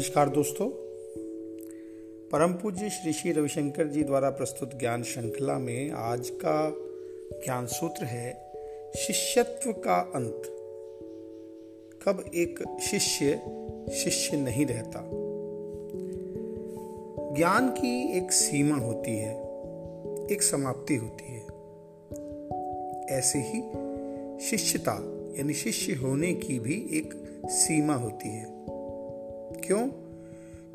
नमस्कार दोस्तों। परम पूज्य श्री श्री रविशंकर जी द्वारा प्रस्तुत ज्ञान श्रृंखला में आज का ज्ञान सूत्र है, शिष्यत्व का अंत। कब एक शिष्य शिष्य नहीं रहता? ज्ञान की एक सीमा होती है, एक समाप्ति होती है। ऐसे ही शिष्यता, यानी शिष्य होने की भी एक सीमा होती है। क्यों?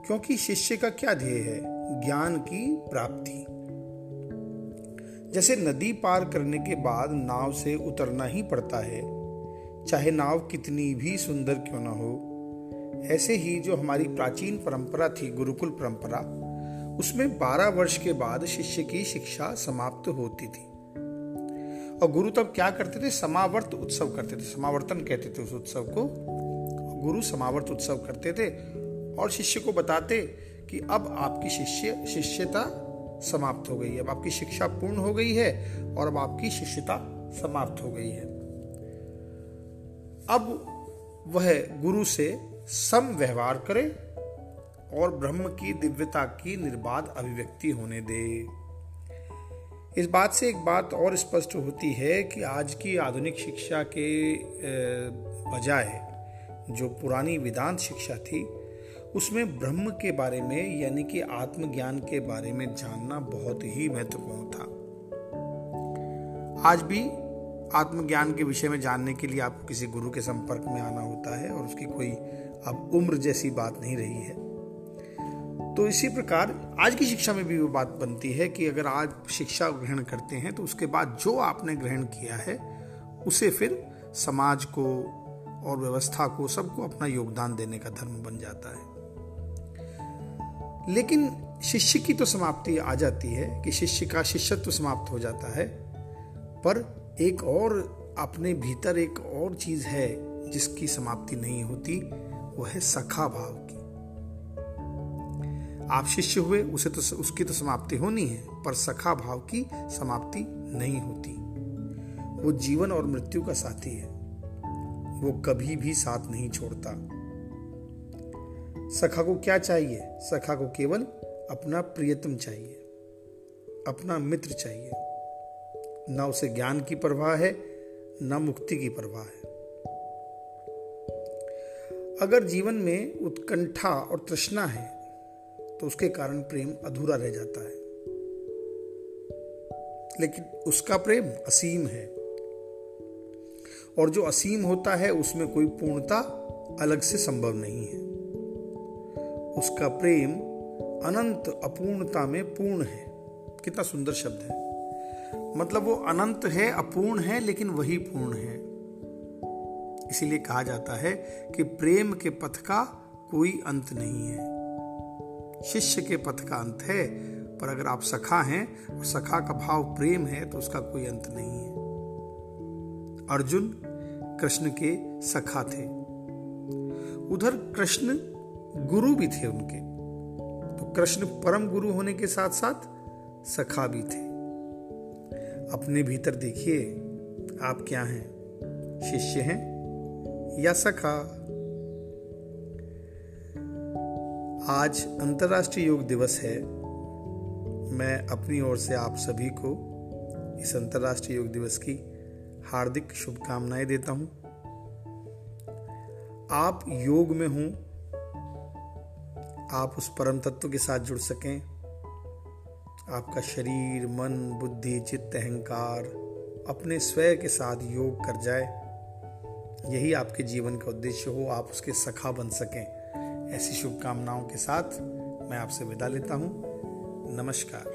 क्योंकि शिष्य का क्या ध्येय है? ज्ञान की प्राप्ति। जैसे नदी पार करने के बाद नाव से उतरना ही पड़ता है, चाहे नाव कितनी भी सुंदर क्यों ना हो। ऐसे ही जो हमारी प्राचीन परंपरा थी, गुरुकुल परंपरा, उसमें 12 वर्ष के बाद शिष्य की शिक्षा समाप्त होती थी। और गुरु तब क्या करते थे? समावर्त उत्सव करते थे। समावर्तन कहते थे उस उत्सव को। गुरु समावर्त उत्सव करते थे और शिष्य को बताते कि अब आपकी शिष्य, शिष्यता समाप्त हो गई है, अब आपकी शिक्षा पूर्ण हो गई है और अब आपकी शिष्यता समाप्त हो गई है। अब वह गुरु से सम व्यवहार करे और ब्रह्म की दिव्यता की निर्बाध अभिव्यक्ति होने दे। इस बात से एक बात और स्पष्ट होती है कि आज की आधुनिक शिक्षा के बजाय जो पुरानी वेदांत शिक्षा थी, उसमें ब्रह्म के बारे में यानी कि आत्मज्ञान के बारे में जानना बहुत ही महत्वपूर्ण था। आज भी आत्मज्ञान के विषय में जानने के लिए आपको किसी गुरु के संपर्क में आना होता है और उसकी कोई अब उम्र जैसी बात नहीं रही है। तो इसी प्रकार आज की शिक्षा में भी वो बात बनती है कि अगर आज शिक्षा ग्रहण करते हैं तो उसके बाद जो आपने ग्रहण किया है, उसे फिर समाज को और व्यवस्था को, सबको अपना योगदान देने का धर्म बन जाता है। लेकिन शिष्य की तो समाप्ति आ जाती है कि शिष्य का शिष्यत्व समाप्त हो जाता है। पर एक और, अपने भीतर एक और चीज़ है जिसकी समाप्ति नहीं होती, वो है सखा भाव की। आप शिष्य हुए, उसे तो उसकी तो समाप्ति होनी है, पर सखा भाव की समाप्ति नहीं होती। वो जीवन और मृत्यु का साथी है। वो कभी भी साथ नहीं छोड़ता। सखा को क्या चाहिए? सखा को केवल अपना प्रियतम चाहिए, अपना मित्र चाहिए। ना उसे ज्ञान की परवाह है, ना मुक्ति की परवाह है। अगर जीवन में उत्कंठा और तृष्णा है तो उसके कारण प्रेम अधूरा रह जाता है। लेकिन उसका प्रेम असीम है। और जो असीम होता है, उसमें कोई पूर्णता अलग से संभव नहीं है। उसका प्रेम अनंत अपूर्णता में पूर्ण है। कितना सुंदर शब्द है। मतलब वो अनंत है, अपूर्ण है, लेकिन वही पूर्ण है। इसीलिए कहा जाता है कि प्रेम के पथ का कोई अंत नहीं है। शिष्य के पथ का अंत है, पर अगर आप सखा हैं और सखा का भाव प्रेम है तो उसका कोई अंत नहीं है। अर्जुन कृष्ण के सखा थे। उधर कृष्ण गुरु भी थे उनके। तो कृष्ण परम गुरु होने के साथ साथ सखा भी थे। अपने भीतर देखिए, आप क्या हैं? शिष्य हैं या सखा? आज अंतर्राष्ट्रीय योग दिवस है। मैं अपनी ओर से आप सभी को इस अंतर्राष्ट्रीय योग दिवस की हार्दिक शुभकामनाएँ देता हूँ। आप योग में हों, आप उस परम तत्व के साथ जुड़ सकें। आपका शरीर, मन, बुद्धि, चित्त, अहंकार अपने स्वयं के साथ योग कर जाए। यही आपके जीवन का उद्देश्य हो, आप उसके सखा बन सकें। ऐसी शुभकामनाओं के साथ मैं आपसे विदा लेता हूँ। नमस्कार।